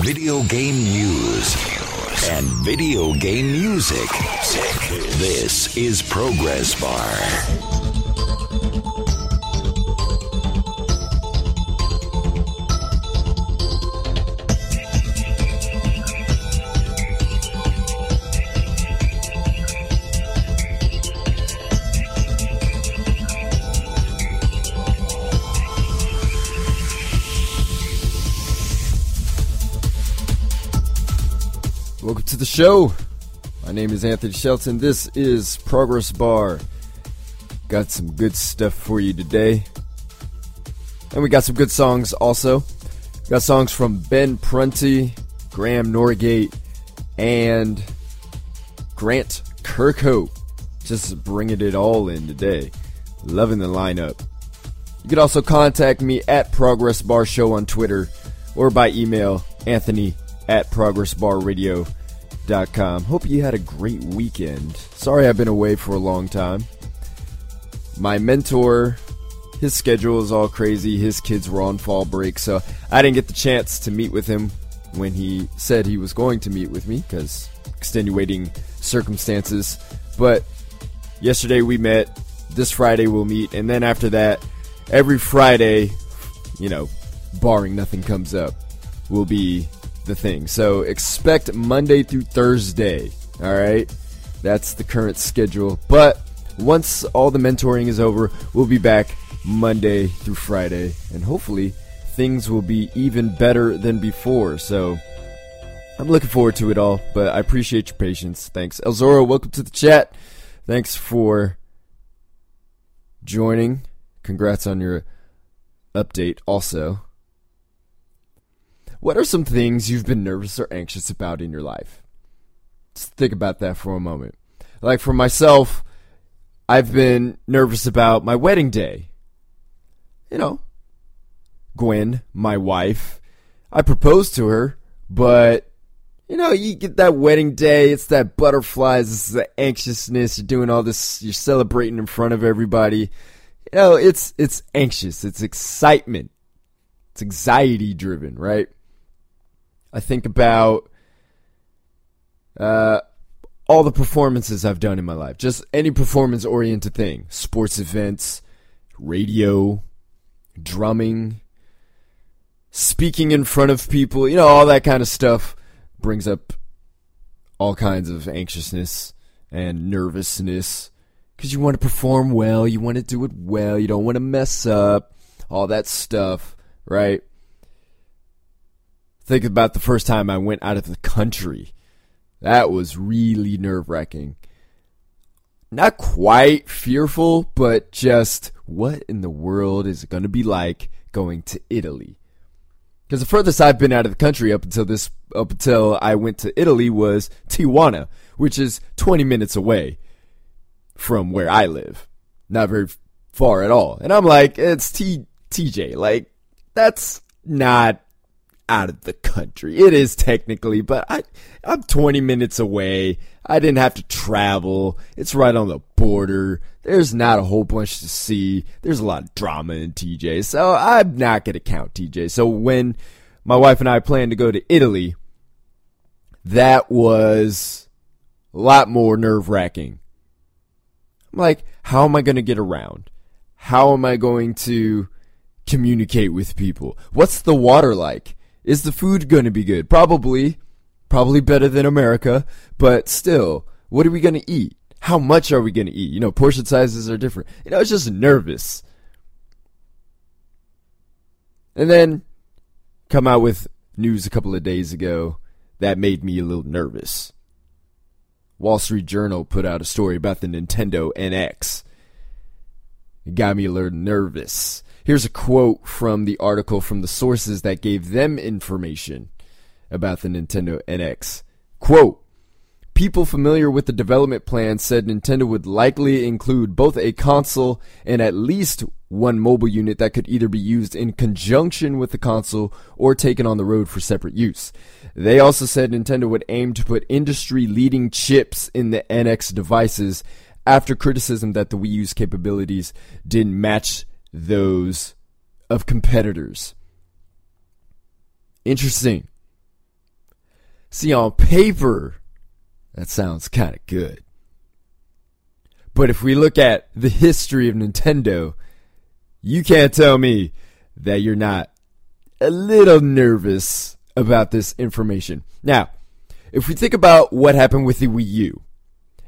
video game news and video game music. This is Progress Bar. The show. My name is Anthony Shelton. This is Progress Bar. Got some good stuff for you today. And we got some good songs also. Got songs from Ben Prunty, Graeme Norgate, and Grant Kirkhope. Just bringing it all in today. Loving the lineup. You can also contact me at Progress Bar Show on Twitter or by email, Anthony at progressbarradio.com. Hope you had a great weekend. Sorry I've been away for a long time. My mentor, his schedule is all crazy. His kids were on fall break, so I didn't get the chance to meet with him when he said he was going to meet with me because extenuating circumstances. But yesterday we met. This Friday we'll meet, and then after that, every Friday, you know, barring nothing comes up, we'll be the thing. So expect Monday through Thursday. All right, that's the current schedule. But once all the mentoring is over, we'll be back Monday through Friday, and hopefully things will be even better than before. So I'm looking forward to it all. But I appreciate your patience. Thanks, Elzora, Welcome to the chat. Thanks for joining. Congrats on your update. Also. What are some things you've been nervous or anxious about in your life? Just think about that for a moment. Like for myself, I've been nervous about my wedding day. You know, Gwen, my wife, I proposed to her, but you know, you get that wedding day, it's that butterflies, it's the anxiousness, you're doing all this, you're celebrating in front of everybody. You know, it's it's anxious, it's excitement. It's anxiety driven, right? I think about uh, all the performances I've done in my life. Just any performance oriented thing. Sports events, radio, drumming, speaking in front of people, you know, all that kind of stuff brings up all kinds of anxiousness and nervousness. Because you want to perform well, you want to do it well, you don't want to mess up, all that stuff, right? Think about the first time I went out of the country. That was really nerve wracking. Not quite fearful, but just what in the world is it going to be like going to Italy? Because the furthest I've been out of the country up until this, up until I went to Italy was Tijuana, which is 20 minutes away from where I live. Not very far at all. And I'm like, it's T, TJ. Like, that's not out of the country. It is technically, but I, I'm 20 minutes away. I didn't have to travel. It's right on the border. There's not a whole bunch to see. There's a lot of drama in TJ, so I'm not going to count TJ. So when my wife and I planned to go to Italy, that was a lot more nerve wracking. I'm like, how am I going to get around? How am I going to communicate with people? What's the water like? Is the food going to be good? Probably. Probably better than America, but still, what are we going to eat? How much are we going to eat? You know, portion sizes are different. You know, it's just nervous. And then come out with news a couple of days ago that made me a little nervous. Wall Street Journal put out a story about the Nintendo NX. It got me a little nervous. Here's a quote from the article from the sources that gave them information about the Nintendo NX. Quote, People familiar with the development plan said Nintendo would likely include both a console and at least one mobile unit that could either be used in conjunction with the console or taken on the road for separate use. They also said Nintendo would aim to put industry leading chips in the NX devices after criticism that the Wii U's capabilities didn't match those of competitors. Interesting. See, on paper, that sounds kind of good. But if we look at the history of Nintendo, you can't tell me that you're not a little nervous about this information. Now, if we think about what happened with the Wii U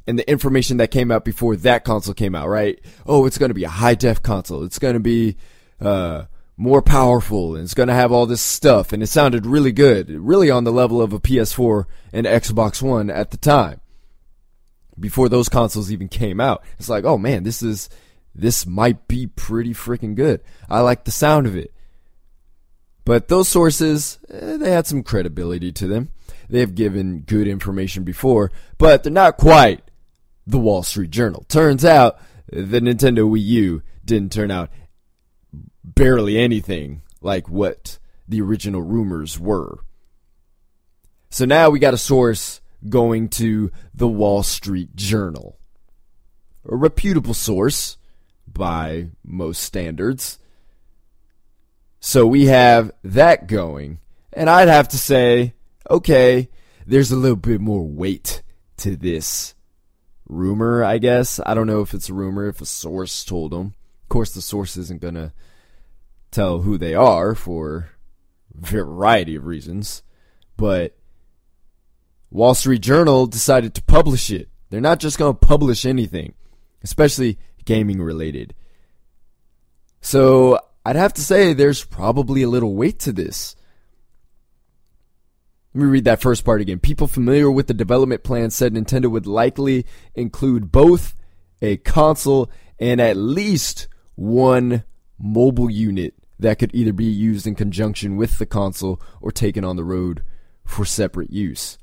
and the information that came out before that console came out, right? Oh, it's going to be a high def console. It's going to be uh, more powerful and it's going to have all this stuff. And it sounded really good, really on the level of a PS4 and Xbox One at the time. Before those consoles even came out, it's like, oh man, this is this might be pretty freaking good. I like the sound of it. But those sources, eh, they had some credibility to them. They have given good information before, but they're not quite the Wall Street Journal. Turns out the Nintendo Wii U didn't turn out barely anything like what the original rumors were. So now we got a source going to the Wall Street Journal. A reputable source by most standards. So we have that going. And I'd have to say, okay, there's a little bit more weight to this rumor, I guess. I don't know if it's a rumor, if a source told them. Of course, the source isn't going to tell who they are for variety of reasons. But Wall Street Journal decided to publish it. They're not just going to publish anything, especially gaming related. So I'd have to say there's probably a little weight to this. Let me read that first part again. People familiar with the development plan said Nintendo would likely include both a console and at least one mobile unit that could either be used in conjunction with the console or taken on the road for separate use.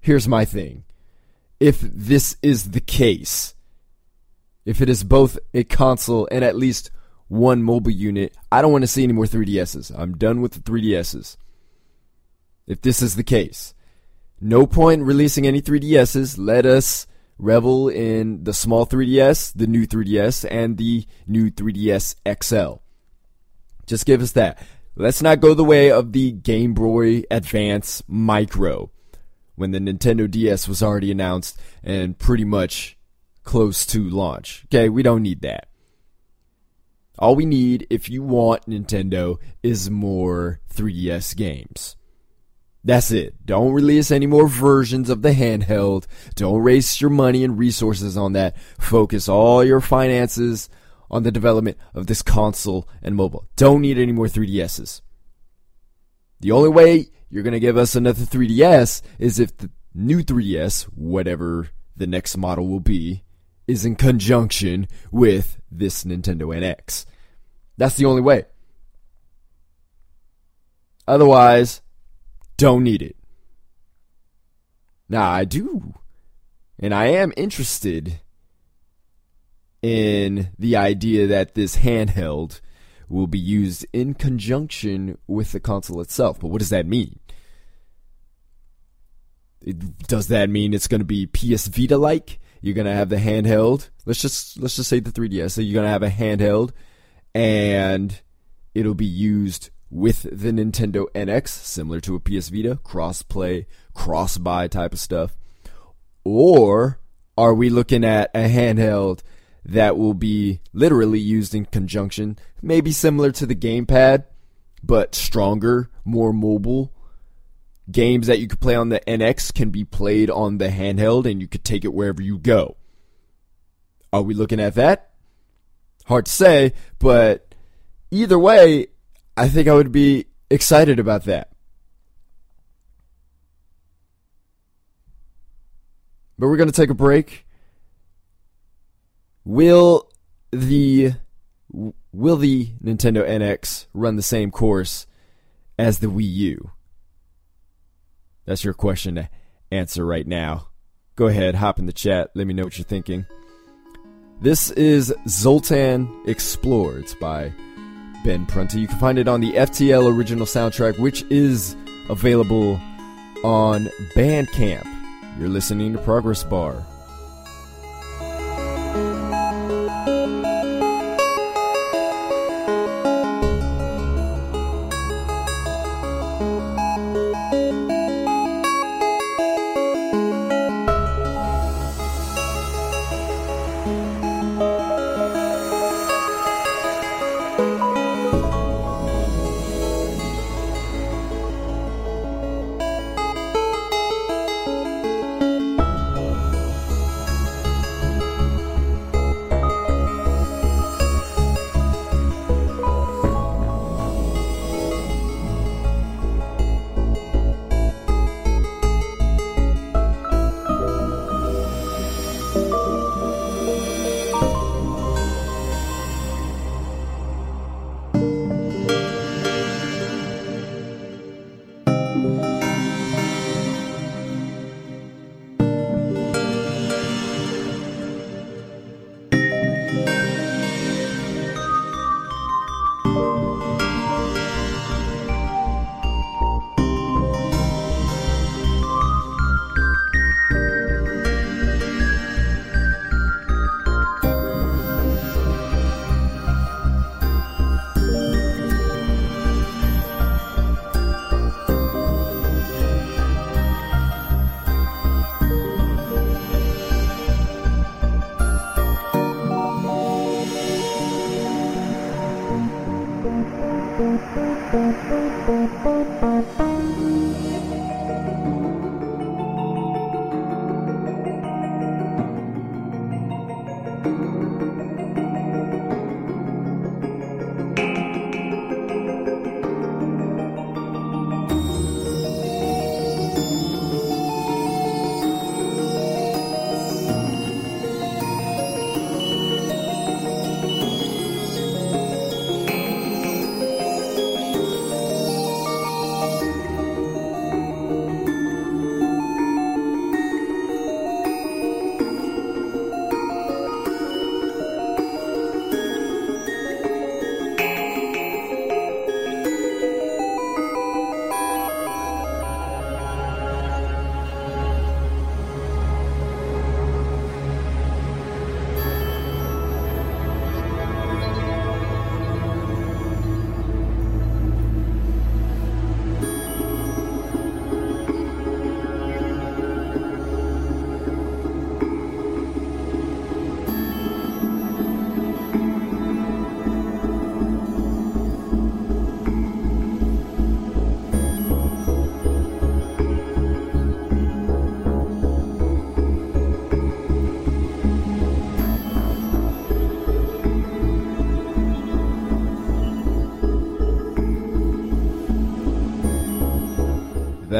Here's my thing. If this is the case, if it is both a console and at least one mobile unit. I don't want to see any more 3DSs. I'm done with the 3DSs. If this is the case, no point releasing any 3DSs. Let us revel in the small 3DS, the new 3DS, and the new 3DS XL. Just give us that. Let's not go the way of the Game Boy Advance Micro when the Nintendo DS was already announced and pretty much close to launch. Okay, we don't need that. All we need, if you want Nintendo, is more 3DS games. That's it. Don't release any more versions of the handheld. Don't waste your money and resources on that. Focus all your finances on the development of this console and mobile. Don't need any more 3DSs. The only way you're going to give us another 3DS is if the new 3DS, whatever the next model will be, is in conjunction with this Nintendo NX. That's the only way. Otherwise, don't need it. Now, I do, and I am interested in the idea that this handheld will be used in conjunction with the console itself. But what does that mean? It, does that mean it's going to be PS Vita like? You're to have the handheld. Let's just let's just say the 3DS. So you're to have a handheld and it'll be used with the Nintendo NX, similar to a PS Vita, cross-play, cross-buy type of stuff. Or are we looking at a handheld that will be literally used in conjunction, maybe similar to the gamepad, but stronger, more mobile? Games that you could play on the NX can be played on the handheld and you could take it wherever you go. Are we looking at that? hard to say, but either way, I think I would be excited about that. But we're going to take a break. Will the will the Nintendo NX run the same course as the Wii U? That's your question to answer right now. Go ahead, hop in the chat. Let me know what you're thinking. This is Zoltan Explores by Ben Prunty. You can find it on the FTL original soundtrack, which is available on Bandcamp. You're listening to Progress Bar.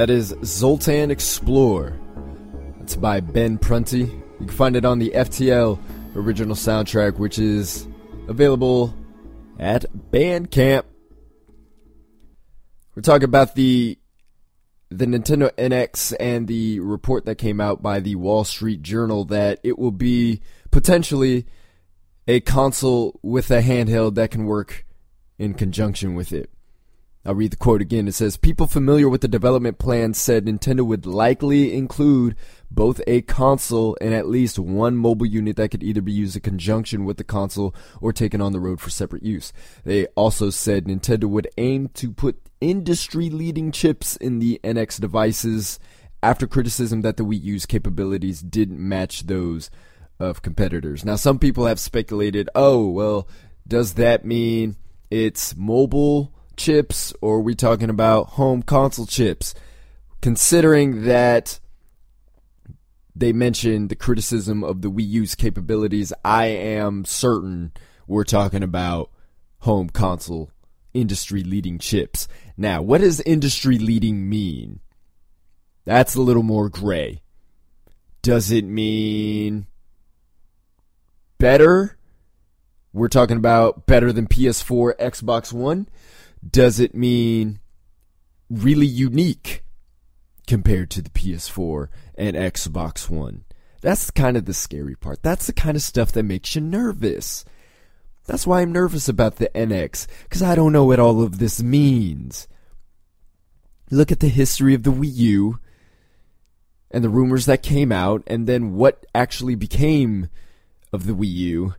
That is Zoltan Explore. It's by Ben Prunty. You can find it on the FTL original soundtrack, which is available at Bandcamp. We're talking about the the Nintendo NX and the report that came out by the Wall Street Journal that it will be potentially a console with a handheld that can work in conjunction with it. I'll read the quote again. It says, People familiar with the development plan said Nintendo would likely include both a console and at least one mobile unit that could either be used in conjunction with the console or taken on the road for separate use. They also said Nintendo would aim to put industry leading chips in the NX devices after criticism that the Wii U's capabilities didn't match those of competitors. Now, some people have speculated, oh, well, does that mean it's mobile? Chips or are we talking about home console chips? Considering that they mentioned the criticism of the Wii U's capabilities, I am certain we're talking about home console industry leading chips. Now, what does industry leading mean? That's a little more gray. Does it mean better? We're talking about better than PS4, Xbox One? Does it mean really unique compared to the PS4 and Xbox One? That's kind of the scary part. That's the kind of stuff that makes you nervous. That's why I'm nervous about the NX, because I don't know what all of this means. Look at the history of the Wii U and the rumors that came out, and then what actually became of the Wii U.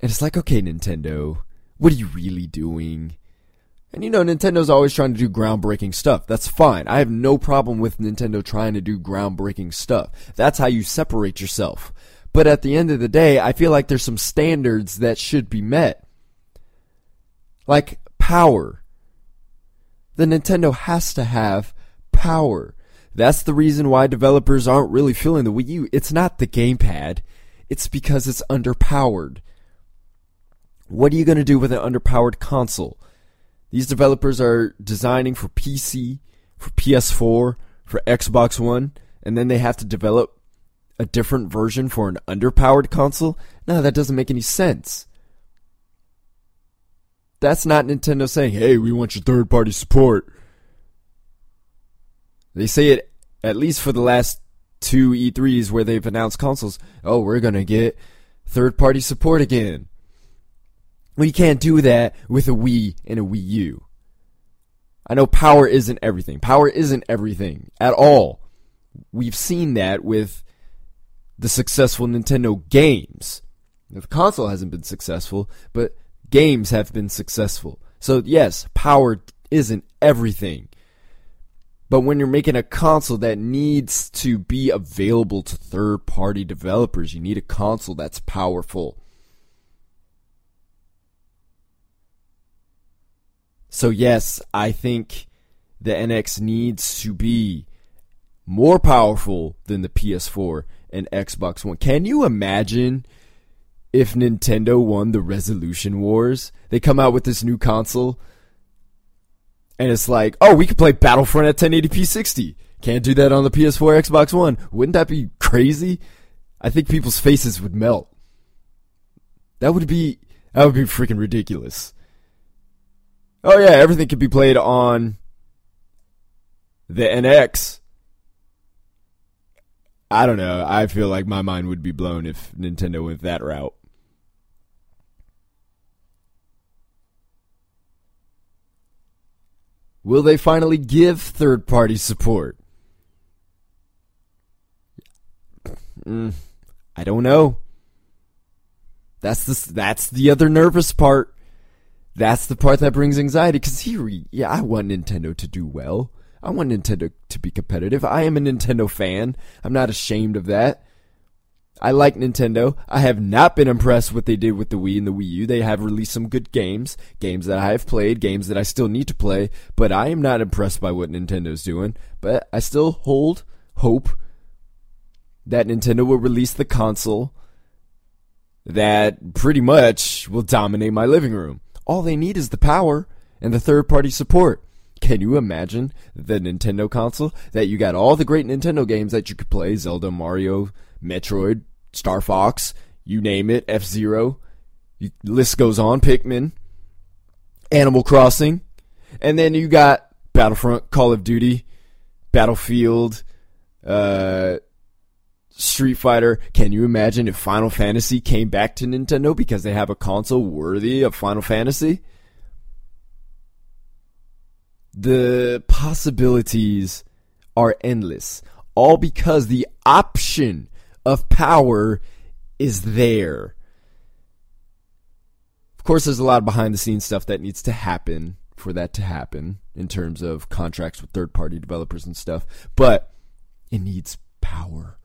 And it's like, okay, Nintendo, what are you really doing? And you know, Nintendo's always trying to do groundbreaking stuff. That's fine. I have no problem with Nintendo trying to do groundbreaking stuff. That's how you separate yourself. But at the end of the day, I feel like there's some standards that should be met. Like power. The Nintendo has to have power. That's the reason why developers aren't really feeling the Wii U. It's not the gamepad. It's because it's underpowered. What are you going to do with an underpowered console? These developers are designing for PC, for PS4, for Xbox One, and then they have to develop a different version for an underpowered console? No, that doesn't make any sense. That's not Nintendo saying, hey, we want your third party support. They say it at least for the last two E3s where they've announced consoles. Oh, we're going to get third party support again. You can't do that with a Wii and a Wii U. I know power isn't everything. Power isn't everything at all. We've seen that with the successful Nintendo games. the console hasn't been successful, but games have been successful. So, yes, power isn't everything. But when you're making a console that needs to be available to third party developers, you need a console that's powerful. So yes, I think the NX needs to be more powerful than the PS4 and Xbox One. Can you imagine if Nintendo won the Resolution Wars? They come out with this new console and it's like, oh, we could play Battlefront at 1080p 60. Can't do that on the PS4, Xbox One. Wouldn't that be crazy? I think people's faces would melt. That would be that would be freaking ridiculous. Oh yeah, everything could be played on the NX. I don't know. I feel like my mind would be blown if Nintendo went that route. Will they finally give third party support? Mm, I don't know. That's the that's the other nervous part. That's the part that brings anxiety. Because here, yeah, I want Nintendo to do well. I want Nintendo to be competitive. I am a Nintendo fan. I'm not ashamed of that. I like Nintendo. I have not been impressed with what they did with the Wii and the Wii U. They have released some good games, games that I have played, games that I still need to play, but I am not impressed by what Nintendo's doing. But I still hold hope that Nintendo will release the console that pretty much will dominate my living room. All they need is the power and the third party support. Can you imagine the Nintendo console that you got all the great Nintendo games that you could play? Zelda, Mario, Metroid, Star Fox, you name it, F Zero, list goes on, Pikmin, Animal Crossing, and then you got Battlefront, Call of Duty, Battlefield, uh, Street Fighter. Can you imagine if Final Fantasy came back to Nintendo because they have a console worthy of Final Fantasy? The possibilities are endless, all because the option of power is there. Of course, there's a lot of behind the scenes stuff that needs to happen for that to happen in terms of contracts with third party developers and stuff, but it needs power.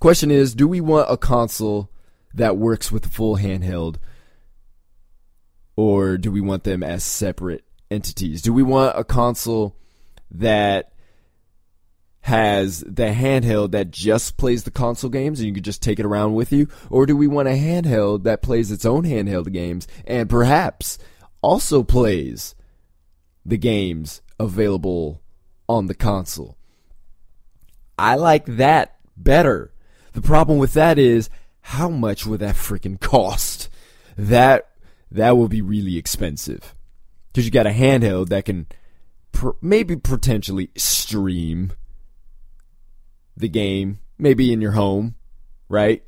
Question is, do we want a console that works with the full handheld or do we want them as separate entities? Do we want a console that has the handheld that just plays the console games and you can just take it around with you? Or do we want a handheld that plays its own handheld games and perhaps also plays the games available on the console? I like that better the problem with that is how much would that freaking cost? That that will be really expensive because you got a handheld that can pr- maybe potentially stream the game, maybe in your home, right?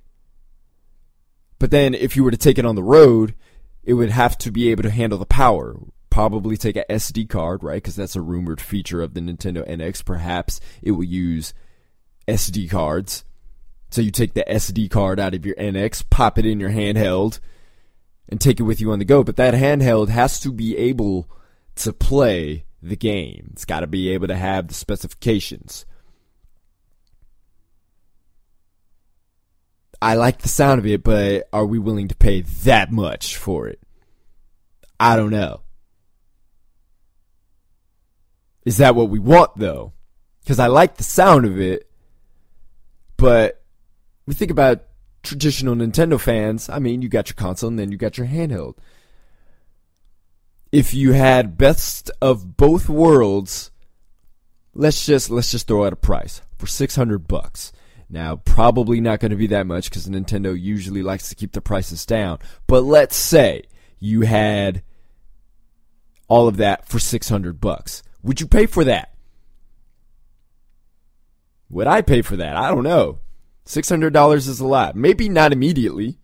But then if you were to take it on the road, it would have to be able to handle the power. Probably take a SD card, right? Because that's a rumored feature of the Nintendo NX. Perhaps it will use SD cards so you take the SD card out of your NX, pop it in your handheld, and take it with you on the go. But that handheld has to be able to play the game. It's got to be able to have the specifications. I like the sound of it, but are we willing to pay that much for it? I don't know. Is that what we want though? Because I like the sound of it, but we think about traditional Nintendo fans, I mean, you got your console and then you got your handheld. If you had best of both worlds, let's just let's just throw out a price for 600 bucks. Now, probably not going to be that much cuz Nintendo usually likes to keep the prices down. But let's say you had all of that for 600 bucks. Would you pay for that? Would I pay for that? I don't know. $600 is a lot. Maybe not immediately.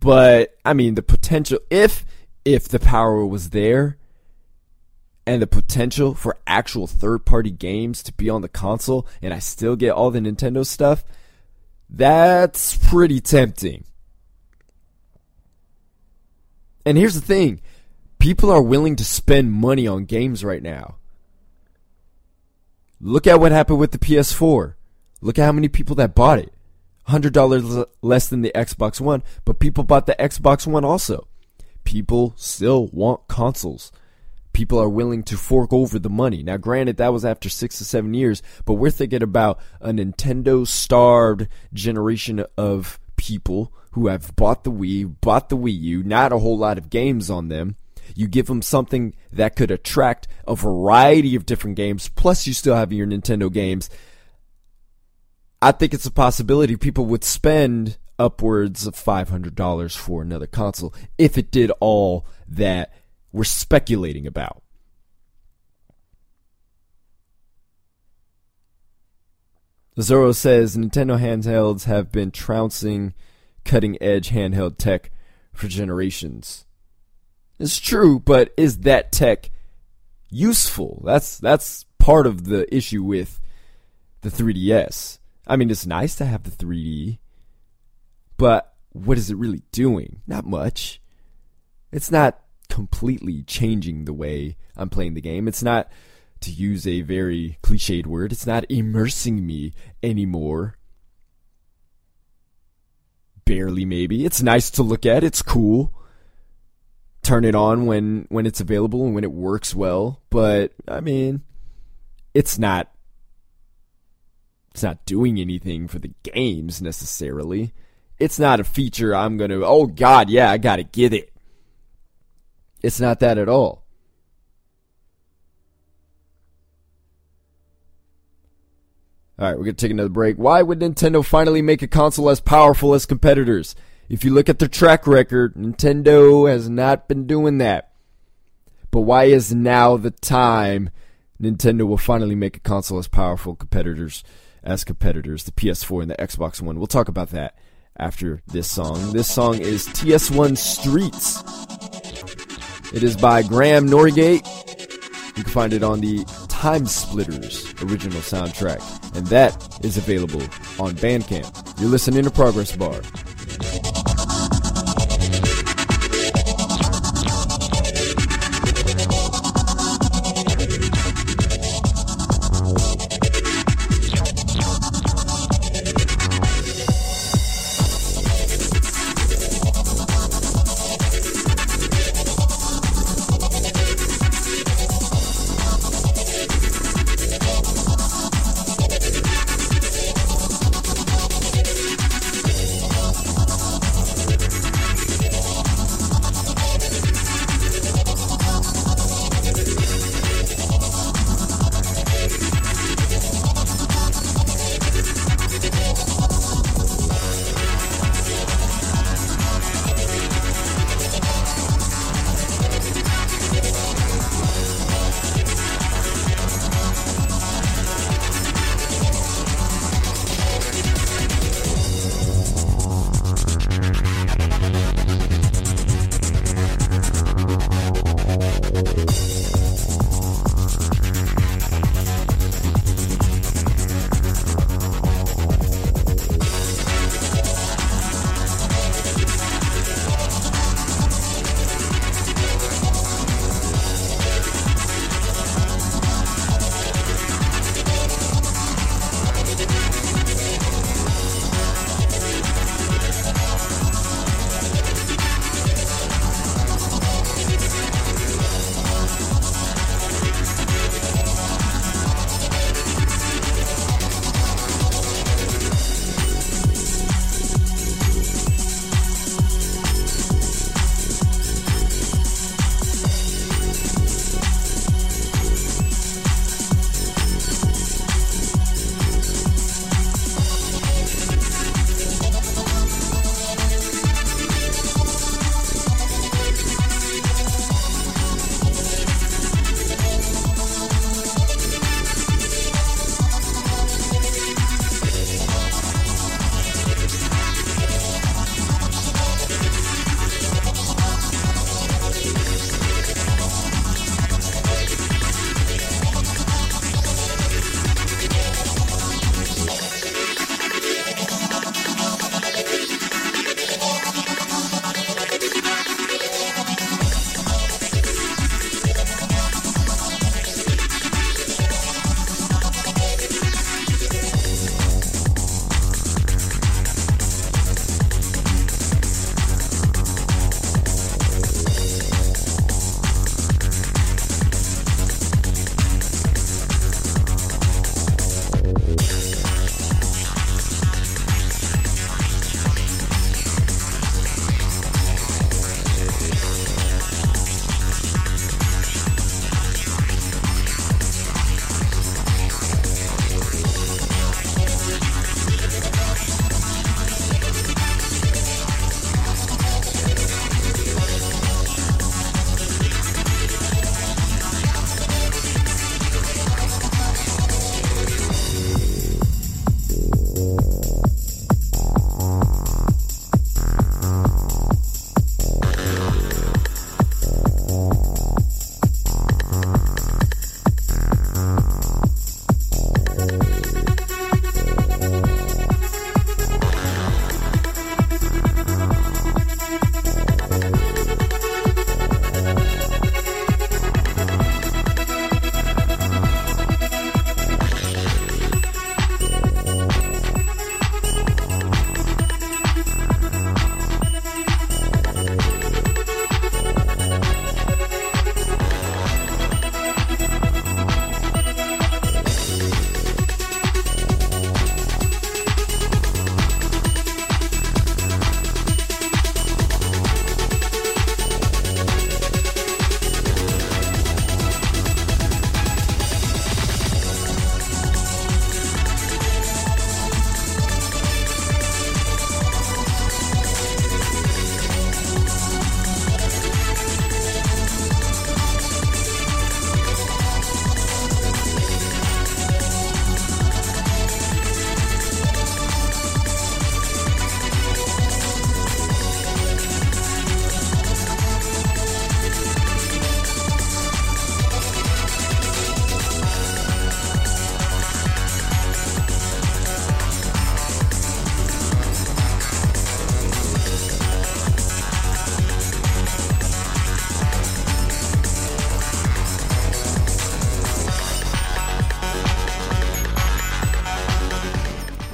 But I mean the potential if if the power was there and the potential for actual third-party games to be on the console and I still get all the Nintendo stuff, that's pretty tempting. And here's the thing, people are willing to spend money on games right now. Look at what happened with the PS4. Look at how many people that bought it. $100 less than the Xbox One, but people bought the Xbox One also. People still want consoles. People are willing to fork over the money. Now, granted, that was after six to seven years, but we're thinking about a Nintendo starved generation of people who have bought the Wii, bought the Wii U, not a whole lot of games on them. You give them something that could attract a variety of different games, plus you still have your Nintendo games. I think it's a possibility people would spend upwards of $500 for another console if it did all that we're speculating about. Zoro says Nintendo handhelds have been trouncing cutting edge handheld tech for generations. It's true, but is that tech useful? That's that's part of the issue with the 3DS. I mean, it's nice to have the 3D, but what is it really doing? Not much. It's not completely changing the way I'm playing the game. It's not, to use a very cliched word, it's not immersing me anymore. Barely, maybe. It's nice to look at. It's cool. Turn it on when when it's available and when it works well. But I mean, it's not. It's not doing anything for the games necessarily. It's not a feature I'm gonna. Oh God, yeah, I gotta get it. It's not that at all. All right, we're going to take another break. Why would Nintendo finally make a console as powerful as competitors? If you look at their track record, Nintendo has not been doing that. But why is now the time Nintendo will finally make a console as powerful as competitors as competitors, the PS4 and the Xbox One? We'll talk about that after this song. This song is TS1 Streets. It is by Graeme Norgate. You can find it on the TimeSplitters original soundtrack, and that is available on Bandcamp. You're listening to Progress Bar.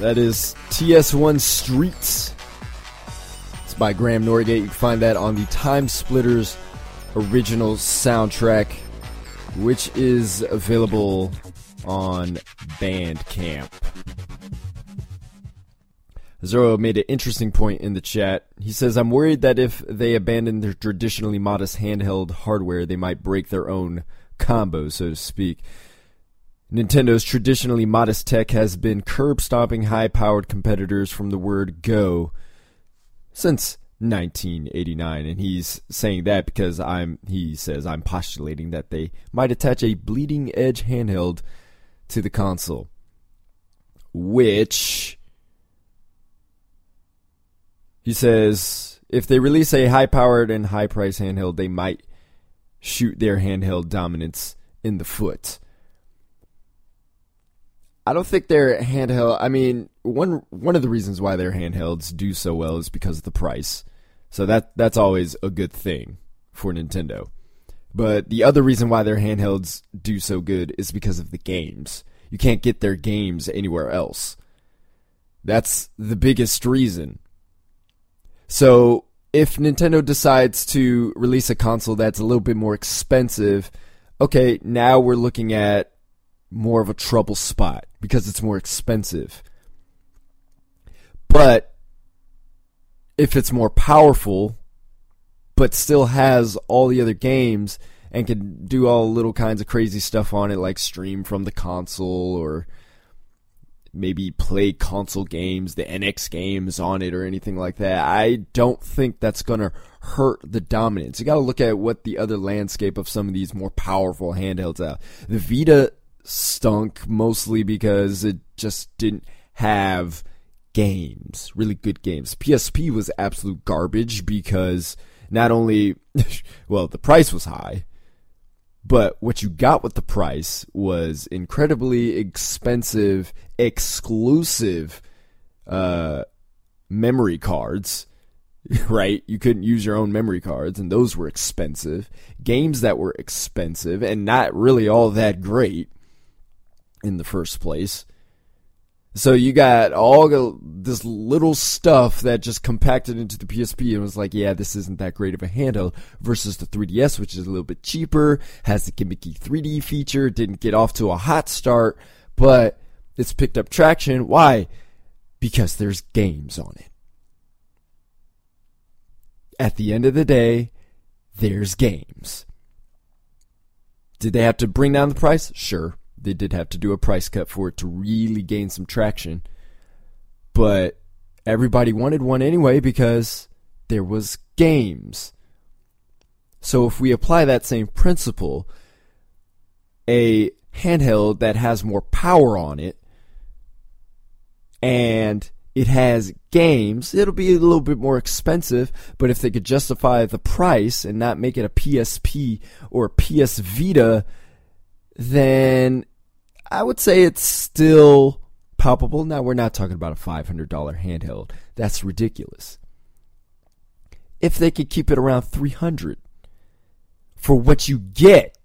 That is TS1 Streets. It's by Graeme Norgate. You can find that on the TimeSplitters original soundtrack, which is available on Bandcamp. Zoro made an interesting point in the chat. He says, I'm worried that if they abandon their traditionally modest handheld hardware, they might break their own combo, so to speak. Nintendo's traditionally modest tech has been curb stomping high powered competitors from the word go since 1989 and he's saying that because I'm he says I'm postulating that they might attach a bleeding edge handheld to the console which he says if they release a high powered and high price handheld they might shoot their handheld dominance in the foot I don't think they're handheld. I mean, one one of the reasons why their handhelds do so well is because of the price. So that that's always a good thing for Nintendo. But the other reason why their handhelds do so good is because of the games. You can't get their games anywhere else. That's the biggest reason. So if Nintendo decides to release a console that's a little bit more expensive, okay, now we're looking at more of a trouble spot because it's more expensive. But if it's more powerful, but still has all the other games and can do all little kinds of crazy stuff on it, like stream from the console or maybe play console games, the NX games on it or anything like that. I don't think that's going to hurt the dominance. You got to look at what the other landscape of some of these more powerful handhelds are. The Vita stunk mostly because it just didn't have games, really good games. PSP was absolute garbage because not only, well, the price was high, but what you got with the price was incredibly expensive, exclusive uh, memory cards. Right? You couldn't use your own memory cards, and those were expensive. Games that were expensive and not really all that great in the first place. So you got all this little stuff that just compacted into the PSP and was like, yeah, this isn't that great of a handheld versus the 3DS, which is a little bit cheaper, has the gimmicky 3D feature, didn't get off to a hot start, but it's picked up traction. Why? Because there's games on it. At the end of the day, there's games. Did they have to bring down the price? Sure they did have to do a price cut for it to really gain some traction. But everybody wanted one anyway because there was games. So if we apply that same principle, a handheld that has more power on it and it has games, it'll be a little bit more expensive, but if they could justify the price and not make it a PSP or a PS Vita, then I would say it's still palpable. Now, we're not talking about a $500 handheld. That's ridiculous. If they could keep it around 300 for what you get,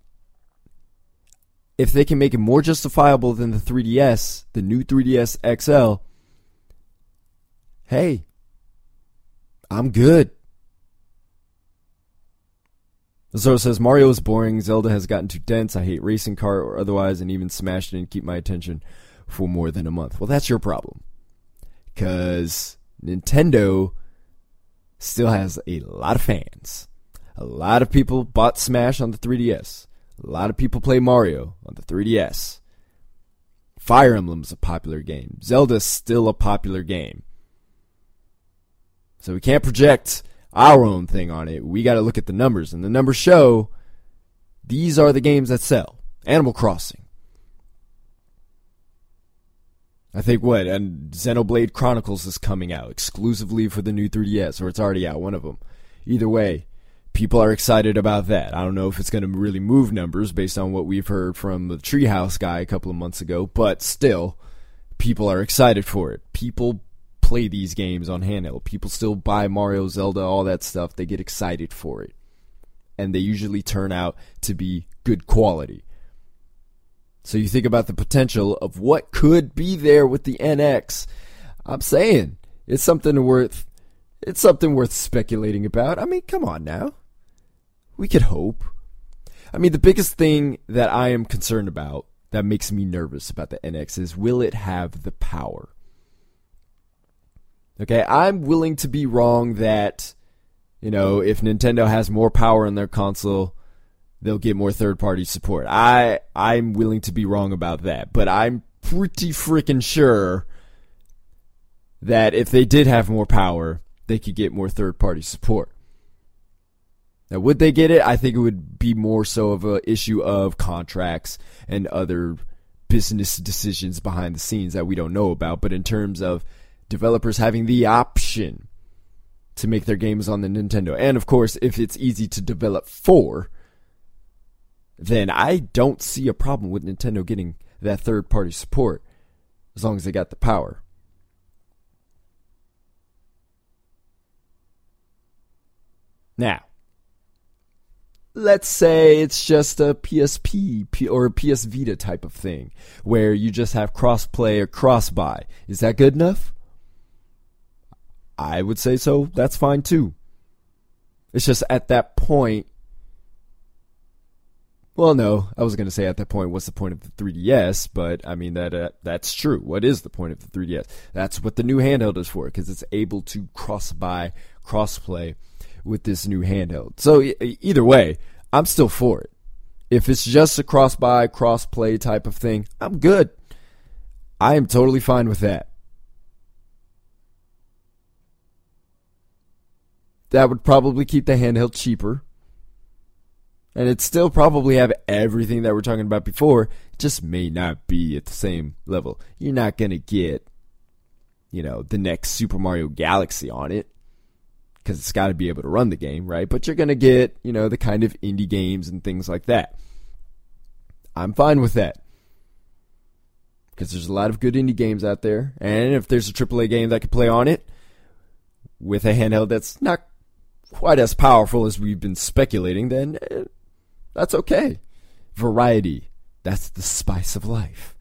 if they can make it more justifiable than the 3DS, the new 3DS XL, hey, I'm good. Zoro says Mario is boring. Zelda has gotten too dense. I hate racing car or otherwise, and even Smash didn't keep my attention for more than a month. Well, that's your problem, because Nintendo still has a lot of fans. A lot of people bought Smash on the 3DS. A lot of people play Mario on the 3DS. Fire Emblem is a popular game. Zelda is still a popular game. So we can't project our own thing on it. We got to look at the numbers, and the numbers show these are the games that sell. Animal Crossing. I think what and Xenoblade Chronicles is coming out exclusively for the new 3DS, or it's already out. One of them. Either way, people are excited about that. I don't know if it's going to really move numbers based on what we've heard from the Treehouse guy a couple of months ago, but still, people are excited for it. People play these games on handheld. People still buy Mario, Zelda, all that stuff. They get excited for it. And they usually turn out to be good quality. So you think about the potential of what could be there with the NX. I'm saying it's something worth it's something worth speculating about. I mean, come on now. We could hope. I mean, the biggest thing that I am concerned about that makes me nervous about the NX is will it have the power? Okay, I'm willing to be wrong that, you know, if Nintendo has more power in their console, they'll get more third party support. I I'm willing to be wrong about that, but I'm pretty freaking sure that if they did have more power, they could get more third party support. Now, would they get it? I think it would be more so of an issue of contracts and other business decisions behind the scenes that we don't know about. But in terms of developers having the option to make their games on the Nintendo, and of course, if it's easy to develop for, then I don't see a problem with Nintendo getting that third party support as long as they got the power. Now, let's say it's just a PSP or a PS Vita type of thing where you just have crossplay or cross buy. Is that good enough? I would say so. That's fine too. It's just at that point. Well, no, I was going to say at that point, what's the point of the 3DS? But I mean that uh, that's true. What is the point of the 3DS? That's what the new handheld is for, because it's able to cross buy, cross play with this new handheld. So either way, I'm still for it. If it's just a cross buy, cross play type of thing, I'm good. I am totally fine with that. That would probably keep the handheld cheaper. And it still probably have everything that we're talking about before. It just may not be at the same level. You're not going to get, you know, the next Super Mario Galaxy on it because it's got to be able to run the game, right? But you're going to get, you know, the kind of indie games and things like that. I'm fine with that. Because there's a lot of good indie games out there. And if there's a AAA game that can play on it with a handheld that's not quite as powerful as we've been speculating, then eh, that's okay. Variety. That's the spice of life.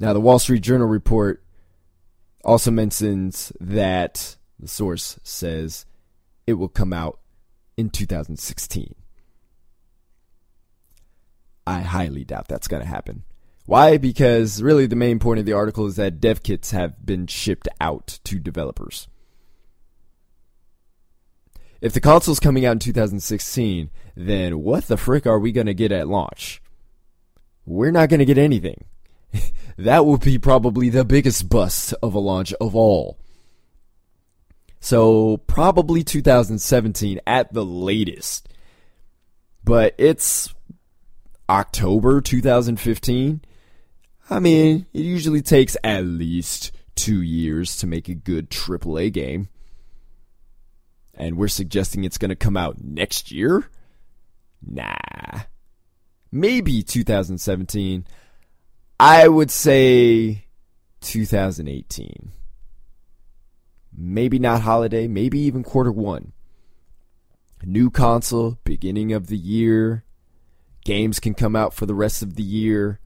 Now, the Wall Street Journal report also mentions that the source says it will come out in 2016. I highly doubt that's going to happen. Why? Because really the main point of the article is that dev kits have been shipped out to developers. If the console's coming out in 2016, then what the frick are we going to get at launch? We're not going to get anything. that will be probably the biggest bust of a launch of all. So probably 2017 at the latest. But it's October 2015. I mean, it usually takes at least two years to make a good AAA game. And we're suggesting it's going to come out next year? Nah. Maybe 2017. I would say 2018 maybe not holiday, maybe even quarter one. New console, beginning of the year. Games can come out for the rest of the year.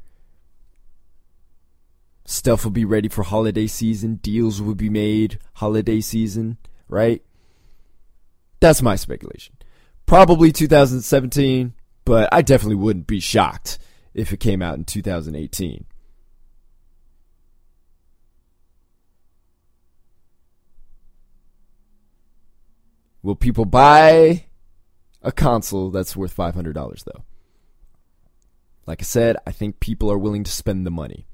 Stuff will be ready for holiday season. Deals will be made holiday season, right? That's my speculation. Probably 2017, but I definitely wouldn't be shocked if it came out in 2018. Will people buy a console that's worth $500 though? Like I said, I think people are willing to spend the money.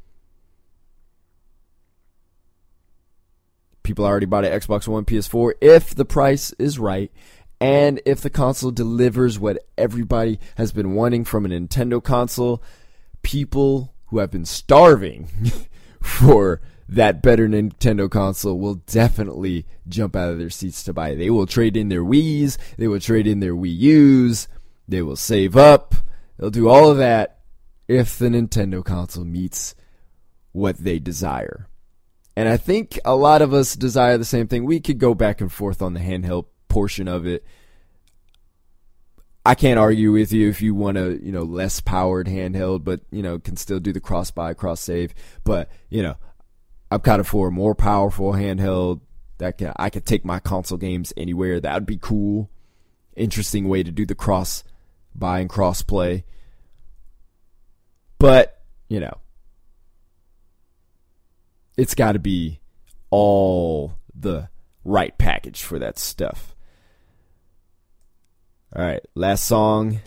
People already bought an Xbox One, PS4 if the price is right and if the console delivers what everybody has been wanting from a Nintendo console. People who have been starving for that better Nintendo console will definitely jump out of their seats to buy it. They will trade in their Wii's, they will trade in their Wii U's, they will save up, they'll do all of that if the Nintendo console meets what they desire. And I think a lot of us desire the same thing. We could go back and forth on the handheld portion of it. I can't argue with you if you want a, you know, less powered handheld, but, you know, can still do the cross buy, cross save. But, you know, I'm kind of for a more powerful handheld that can, I could take my console games anywhere. That would be cool. Interesting way to do the cross buy and cross play. But, you know, it's got to be all the right package for that stuff. All right, last song.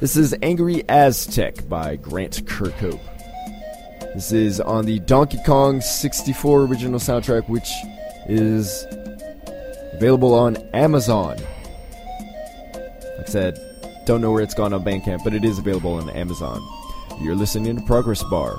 This is Angry Aztec by Grant Kirkhope. This is on the Donkey Kong 64 original soundtrack, which is available on Amazon. Like I said, don't know where it's gone on Bandcamp, but it is available on Amazon. You're listening to Progress Bar.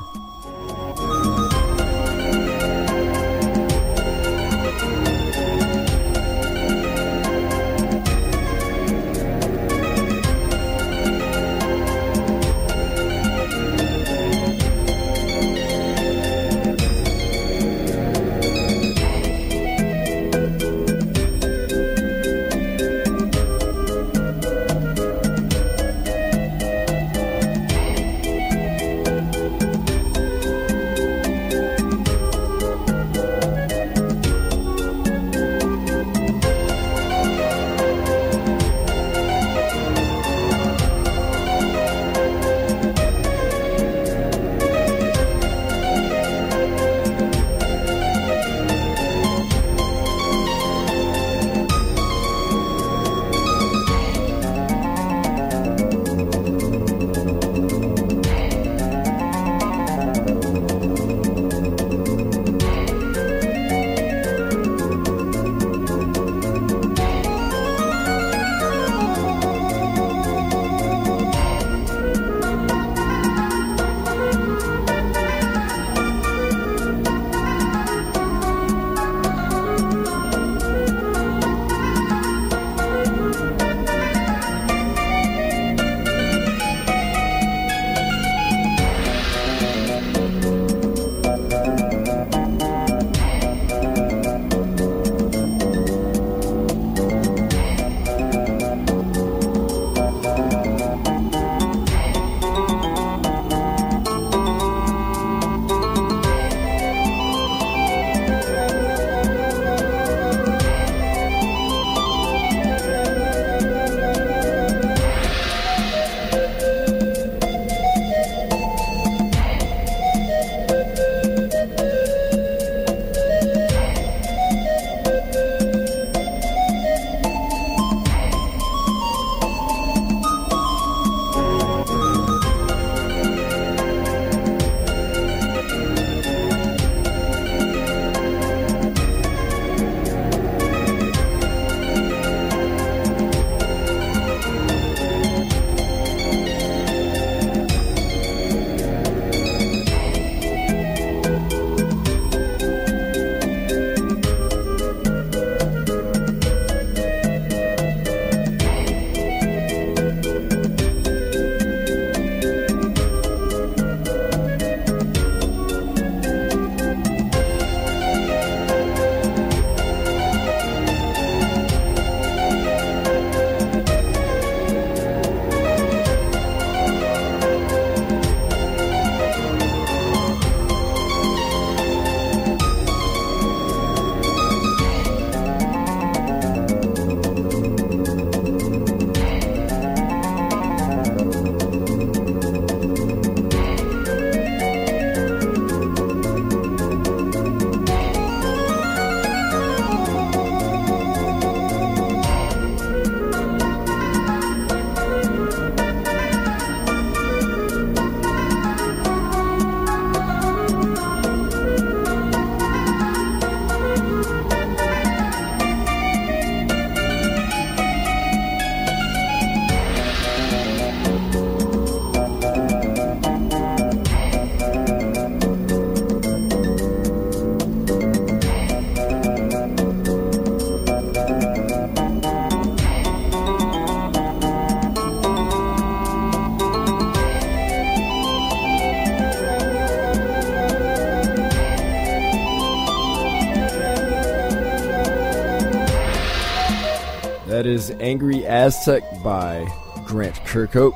Aztec by Grant Kirkhope.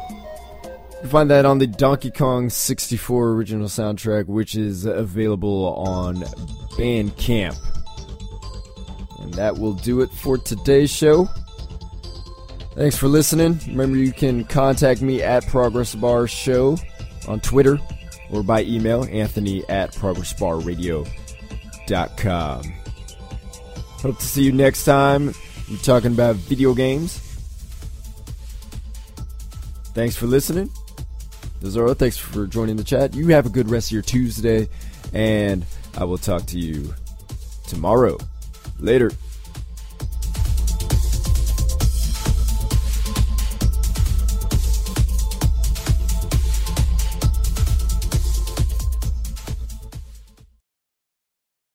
You find that on the Donkey Kong 64 original soundtrack, which is available on Bandcamp. And that will do it for today's show. Thanks for listening. Remember, you can contact me at Progress Bar Show on Twitter or by email, anthony at progressbarradio.com. Hope to see you next time. We're talking about video games. Thanks for listening. Zoro, thanks for joining the chat. You have a good rest of your Tuesday, and I will talk to you tomorrow. Later.